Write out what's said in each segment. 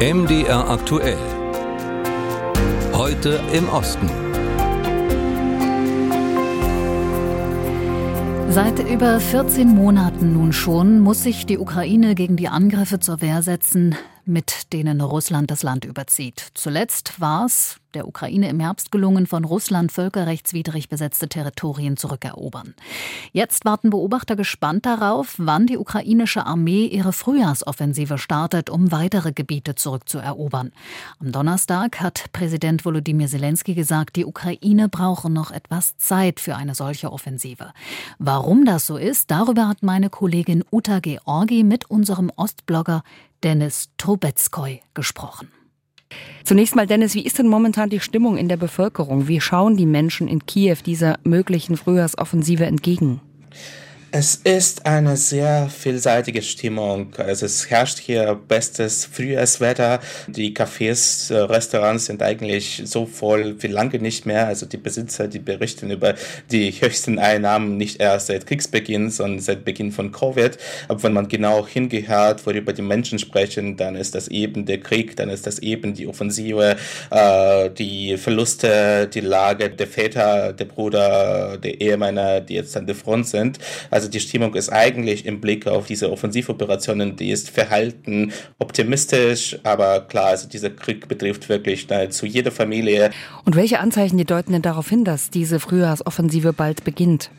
MDR aktuell. Heute im Osten. Seit über 14 Monaten nun schon muss sich die Ukraine gegen die Angriffe zur Wehr setzen, mit denen Russland das Land überzieht. Zuletzt war es der Ukraine im Herbst gelungen, von Russland völkerrechtswidrig besetzte Territorien zurückerobern. Jetzt warten Beobachter gespannt darauf, wann die ukrainische Armee ihre Frühjahrsoffensive startet, um weitere Gebiete zurückzuerobern. Am Donnerstag hat Präsident Volodymyr Zelensky gesagt, die Ukraine brauche noch etwas Zeit für eine solche Offensive. Warum das so ist, darüber hat meine Kollegin Uta Georgi mit unserem Ostblogger Dennis Trubetskoy gesprochen. Zunächst mal, Dennis, wie ist denn momentan die Stimmung in der Bevölkerung? Wie schauen die Menschen in Kiew dieser möglichen Frühjahrsoffensive entgegen? Es ist eine sehr vielseitige Stimmung. Also es herrscht hier bestes Frühjahrswetter. Die Cafés, äh, Restaurants sind eigentlich so voll wie lange nicht mehr. Also die Besitzer, die berichten über die höchsten Einnahmen nicht erst seit Kriegsbeginn, sondern seit Beginn von Covid. Aber wenn man genau hingehört, worüber die Menschen sprechen, dann ist das eben der Krieg, dann ist das eben die Offensive, äh, die Verluste, die Lage der Väter, der Bruder, der Ehemänner, die jetzt an der Front sind. Also also die Stimmung ist eigentlich im Blick auf diese Offensivoperationen, die ist verhalten optimistisch, aber klar, also dieser Krieg betrifft wirklich nahezu jede Familie. Und welche Anzeichen die deuten denn darauf hin, dass diese Frühjahrsoffensive bald beginnt?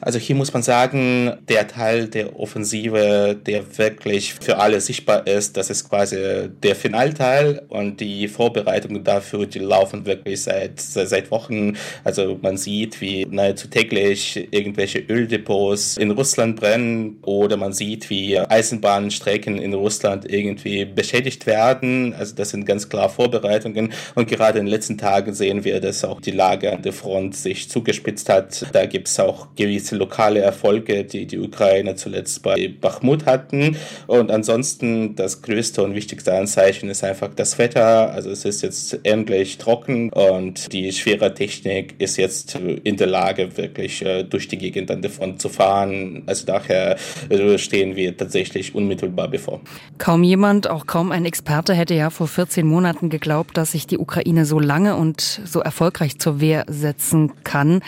Also hier muss man sagen, der Teil der Offensive, der wirklich für alle sichtbar ist, das ist quasi der Finalteil und die Vorbereitungen dafür, die laufen wirklich seit, seit Wochen. Also man sieht, wie nahezu täglich irgendwelche Öldepots in Russland brennen oder man sieht, wie Eisenbahnstrecken in Russland irgendwie beschädigt werden. Also das sind ganz klar Vorbereitungen. Und gerade in den letzten Tagen sehen wir, dass auch die Lage an der Front sich zugespitzt hat. Da gibt es auch gewisse lokale Erfolge, die die Ukraine zuletzt bei Bachmut hatten. Und ansonsten das größte und wichtigste Anzeichen ist einfach das Wetter. Also es ist jetzt endlich trocken und die schwere Technik ist jetzt in der Lage, wirklich äh, durch die Gegend an der Front zu fahren also daher also stehen wir tatsächlich unmittelbar bevor. Kaum jemand, auch kaum ein Experte hätte ja vor 14 Monaten geglaubt, dass sich die Ukraine so lange und so erfolgreich zur Wehr setzen kann.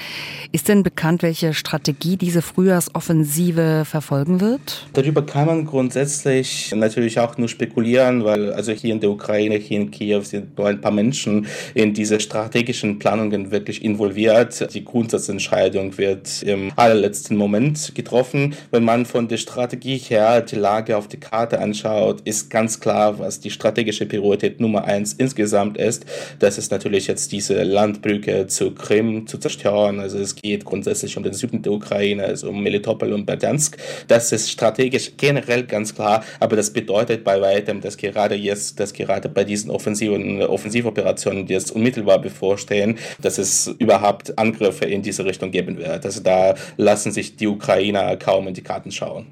Ist denn bekannt, welche Strategie diese Frühjahrsoffensive verfolgen wird? Darüber kann man grundsätzlich natürlich auch nur spekulieren, weil also hier in der Ukraine, hier in Kiew sind nur ein paar Menschen in diese strategischen Planungen wirklich involviert. Die Grundsatzentscheidung wird im allerletzten Moment getroffen. Wenn man von der Strategie her die Lage auf die Karte anschaut, ist ganz klar, was die strategische Priorität Nummer eins insgesamt ist. Das ist natürlich jetzt diese Landbrücke zu Krim zu zerstören. Also es geht grundsätzlich um den Süden der Ukraine, also um Melitopol und Berdansk. Das ist strategisch generell ganz klar, aber das bedeutet bei weitem, dass gerade jetzt, dass gerade bei diesen offensiven Offensivoperationen, die jetzt unmittelbar bevorstehen, dass es überhaupt Angriffe in diese Richtung geben wird. Also da lassen sich die Ukraine Ukrainer kaum in die Karten schauen.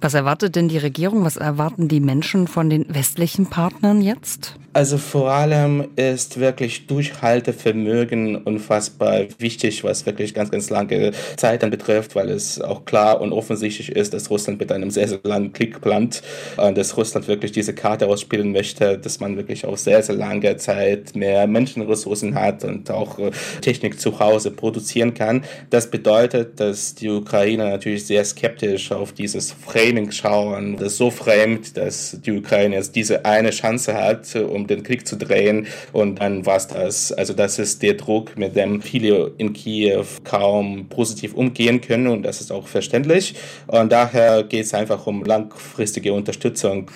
Was erwartet denn die Regierung? Was erwarten die Menschen von den westlichen Partnern jetzt? Also vor allem ist wirklich Durchhaltevermögen unfassbar wichtig, was wirklich ganz, ganz lange Zeit dann betrifft, weil es auch klar und offensichtlich ist, dass Russland mit einem sehr, sehr langen Krieg plant, dass Russland wirklich diese Karte ausspielen möchte, dass man wirklich auf sehr, sehr lange Zeit mehr Menschenressourcen hat und auch äh, Technik zu Hause produzieren kann. Das bedeutet, dass die Ukraine natürlich sehr skeptisch auf dieses Framing schauen, das so framet, dass die Ukraine jetzt diese eine Chance hat, um den Krieg zu drehen und dann war es das. Also das ist der Druck, mit dem viele in Kiew kaum positiv umgehen können und das ist auch verständlich. Und daher geht es einfach um langfristige Unterstützung.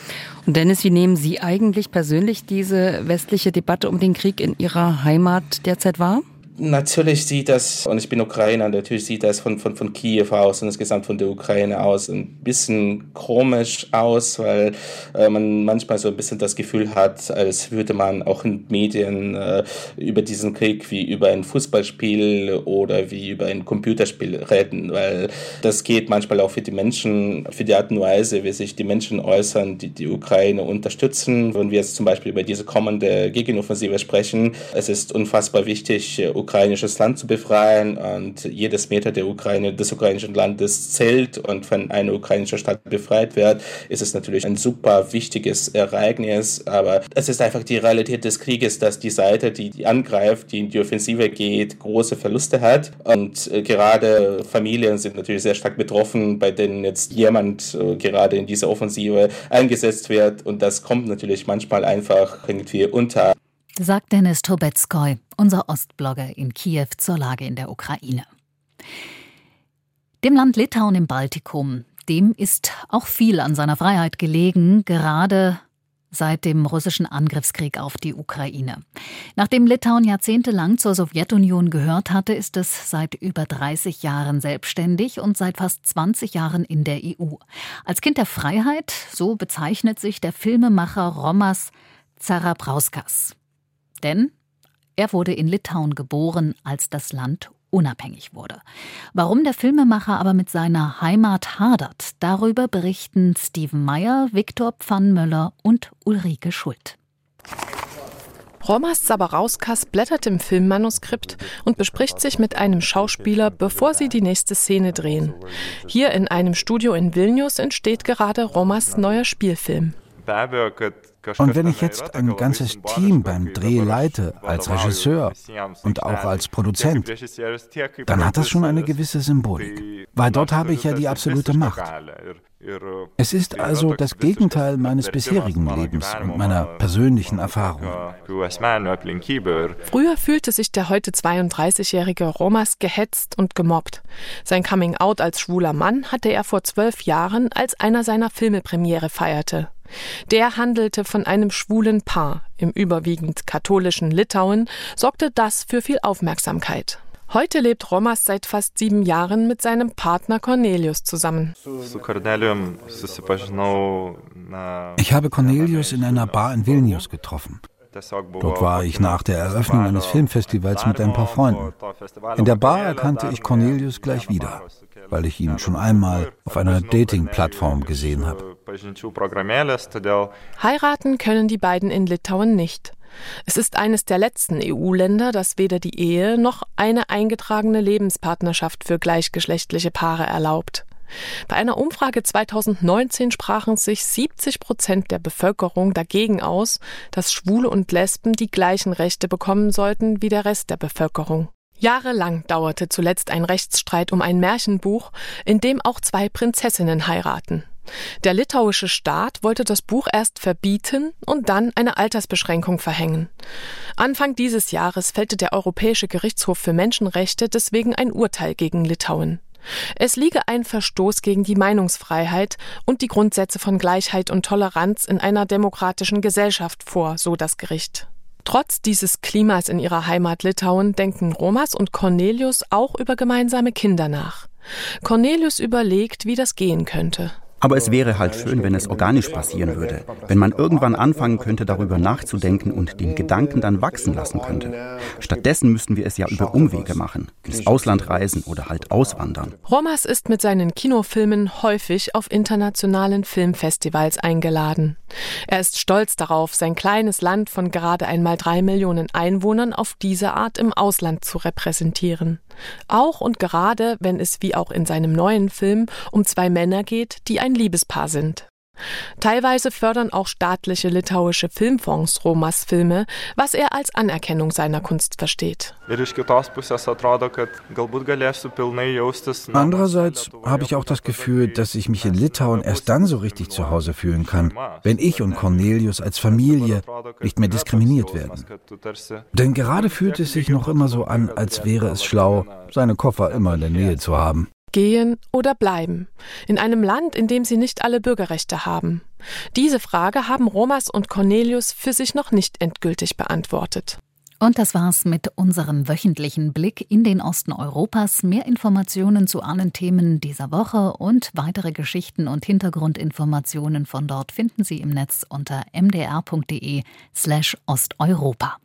Und Dennis, wie nehmen Sie eigentlich persönlich diese westliche Debatte um den Krieg in Ihrer Heimat derzeit wahr? Natürlich sieht das, und ich bin Ukrainer, natürlich sieht das von, von, von Kiew aus und insgesamt von der Ukraine aus ein bisschen komisch aus, weil äh, man manchmal so ein bisschen das Gefühl hat, als würde man auch in Medien äh, über diesen Krieg wie über ein Fußballspiel oder wie über ein Computerspiel reden, weil das geht manchmal auch für die Menschen, für die Art und Weise, wie sich die Menschen äußern, die die Ukraine unterstützen. Wenn wir jetzt zum Beispiel über diese kommende Gegenoffensive sprechen, es ist unfassbar wichtig, Ukraine ukrainisches Land zu befreien und jedes Meter der Ukraine, des ukrainischen Landes zählt und wenn eine ukrainische Stadt befreit wird, ist es natürlich ein super wichtiges Ereignis, aber es ist einfach die Realität des Krieges, dass die Seite, die, die angreift, die in die Offensive geht, große Verluste hat. Und äh, gerade Familien sind natürlich sehr stark betroffen, bei denen jetzt jemand äh, gerade in dieser Offensive eingesetzt wird. Und das kommt natürlich manchmal einfach irgendwie unter sagt Dennis Trubetskoy, unser Ostblogger in Kiew zur Lage in der Ukraine. Dem Land Litauen im Baltikum, dem ist auch viel an seiner Freiheit gelegen, gerade seit dem russischen Angriffskrieg auf die Ukraine. Nachdem Litauen jahrzehntelang zur Sowjetunion gehört hatte, ist es seit über 30 Jahren selbstständig und seit fast 20 Jahren in der EU. Als Kind der Freiheit, so bezeichnet sich der Filmemacher Romas Zarabrauskas. Denn er wurde in Litauen geboren, als das Land unabhängig wurde. Warum der Filmemacher aber mit seiner Heimat hadert, darüber berichten Steven Meyer, Viktor Pfannmöller und Ulrike Schult. Romas Zabarauskas blättert im Filmmanuskript und bespricht sich mit einem Schauspieler, bevor sie die nächste Szene drehen. Hier in einem Studio in Vilnius entsteht gerade Romas neuer Spielfilm. Und wenn ich jetzt ein ganzes Team beim Dreh leite, als Regisseur und auch als Produzent, dann hat das schon eine gewisse Symbolik. Weil dort habe ich ja die absolute Macht. Es ist also das Gegenteil meines bisherigen Lebens und meiner persönlichen Erfahrungen. Früher fühlte sich der heute 32-jährige Romas gehetzt und gemobbt. Sein Coming-out als schwuler Mann hatte er vor zwölf Jahren, als einer seiner Filmepremiere feierte. Der handelte von einem schwulen Paar. Im überwiegend katholischen Litauen sorgte das für viel Aufmerksamkeit. Heute lebt Romas seit fast sieben Jahren mit seinem Partner Cornelius zusammen. Ich habe Cornelius in einer Bar in Vilnius getroffen. Dort war ich nach der Eröffnung eines Filmfestivals mit ein paar Freunden. In der Bar erkannte ich Cornelius gleich wieder, weil ich ihn schon einmal auf einer Dating-Plattform gesehen habe. Heiraten können die beiden in Litauen nicht. Es ist eines der letzten EU-Länder, das weder die Ehe noch eine eingetragene Lebenspartnerschaft für gleichgeschlechtliche Paare erlaubt. Bei einer Umfrage 2019 sprachen sich 70 Prozent der Bevölkerung dagegen aus, dass Schwule und Lesben die gleichen Rechte bekommen sollten wie der Rest der Bevölkerung. Jahrelang dauerte zuletzt ein Rechtsstreit um ein Märchenbuch, in dem auch zwei Prinzessinnen heiraten. Der litauische Staat wollte das Buch erst verbieten und dann eine Altersbeschränkung verhängen. Anfang dieses Jahres fällte der Europäische Gerichtshof für Menschenrechte deswegen ein Urteil gegen Litauen. Es liege ein Verstoß gegen die Meinungsfreiheit und die Grundsätze von Gleichheit und Toleranz in einer demokratischen Gesellschaft vor, so das Gericht. Trotz dieses Klimas in ihrer Heimat Litauen denken Romas und Cornelius auch über gemeinsame Kinder nach. Cornelius überlegt, wie das gehen könnte. Aber es wäre halt schön, wenn es organisch passieren würde, wenn man irgendwann anfangen könnte, darüber nachzudenken und den Gedanken dann wachsen lassen könnte. Stattdessen müssten wir es ja über Umwege machen, ins Ausland reisen oder halt auswandern. Romas ist mit seinen Kinofilmen häufig auf internationalen Filmfestivals eingeladen. Er ist stolz darauf, sein kleines Land von gerade einmal drei Millionen Einwohnern auf diese Art im Ausland zu repräsentieren. Auch und gerade, wenn es wie auch in seinem neuen Film um zwei Männer geht, die ein Liebespaar sind. Teilweise fördern auch staatliche litauische Filmfonds Romas Filme, was er als Anerkennung seiner Kunst versteht. Andererseits habe ich auch das Gefühl, dass ich mich in Litauen erst dann so richtig zu Hause fühlen kann, wenn ich und Cornelius als Familie nicht mehr diskriminiert werden. Denn gerade fühlt es sich noch immer so an, als wäre es schlau, seine Koffer immer in der Nähe zu haben. Gehen oder bleiben? In einem Land, in dem sie nicht alle Bürgerrechte haben? Diese Frage haben Romas und Cornelius für sich noch nicht endgültig beantwortet. Und das war's mit unserem wöchentlichen Blick in den Osten Europas. Mehr Informationen zu allen Themen dieser Woche und weitere Geschichten und Hintergrundinformationen von dort finden Sie im Netz unter mdr.de slash osteuropa.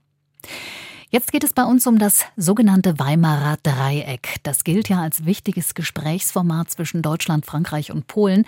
Jetzt geht es bei uns um das sogenannte Weimarer Dreieck. Das gilt ja als wichtiges Gesprächsformat zwischen Deutschland, Frankreich und Polen.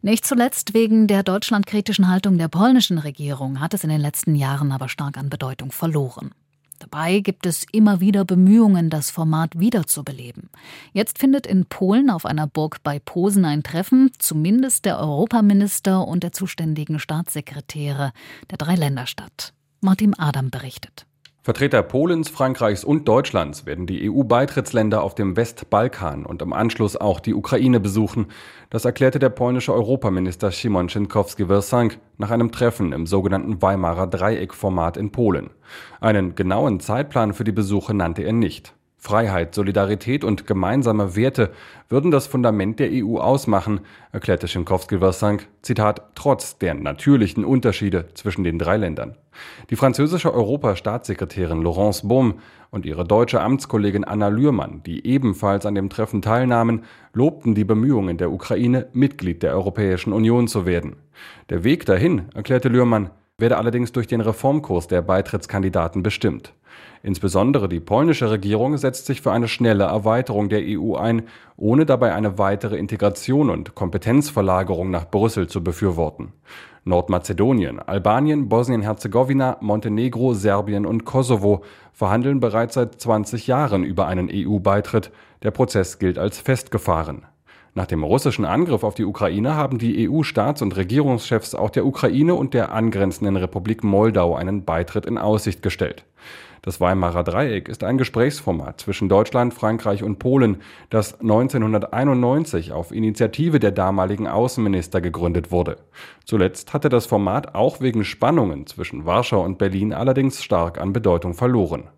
Nicht zuletzt wegen der deutschlandkritischen Haltung der polnischen Regierung hat es in den letzten Jahren aber stark an Bedeutung verloren. Dabei gibt es immer wieder Bemühungen, das Format wiederzubeleben. Jetzt findet in Polen auf einer Burg bei Posen ein Treffen, zumindest der Europaminister und der zuständigen Staatssekretäre der drei Länder statt. Martin Adam berichtet. Vertreter Polens, Frankreichs und Deutschlands werden die EU-Beitrittsländer auf dem Westbalkan und im Anschluss auch die Ukraine besuchen. Das erklärte der polnische Europaminister Szymon Szynkowski-Welsank nach einem Treffen im sogenannten Weimarer Dreieck-Format in Polen. Einen genauen Zeitplan für die Besuche nannte er nicht. Freiheit, Solidarität und gemeinsame Werte würden das Fundament der EU ausmachen, erklärte Schinkowski-Versank, Zitat, trotz der natürlichen Unterschiede zwischen den drei Ländern. Die französische Europastaatssekretärin Laurence Baum und ihre deutsche Amtskollegin Anna Lührmann, die ebenfalls an dem Treffen teilnahmen, lobten die Bemühungen der Ukraine, Mitglied der Europäischen Union zu werden. Der Weg dahin, erklärte Lührmann, werde allerdings durch den Reformkurs der Beitrittskandidaten bestimmt. Insbesondere die polnische Regierung setzt sich für eine schnelle Erweiterung der EU ein, ohne dabei eine weitere Integration und Kompetenzverlagerung nach Brüssel zu befürworten. Nordmazedonien, Albanien, Bosnien-Herzegowina, Montenegro, Serbien und Kosovo verhandeln bereits seit 20 Jahren über einen EU-Beitritt. Der Prozess gilt als festgefahren. Nach dem russischen Angriff auf die Ukraine haben die EU-Staats- und Regierungschefs auch der Ukraine und der angrenzenden Republik Moldau einen Beitritt in Aussicht gestellt. Das Weimarer Dreieck ist ein Gesprächsformat zwischen Deutschland, Frankreich und Polen, das 1991 auf Initiative der damaligen Außenminister gegründet wurde. Zuletzt hatte das Format auch wegen Spannungen zwischen Warschau und Berlin allerdings stark an Bedeutung verloren.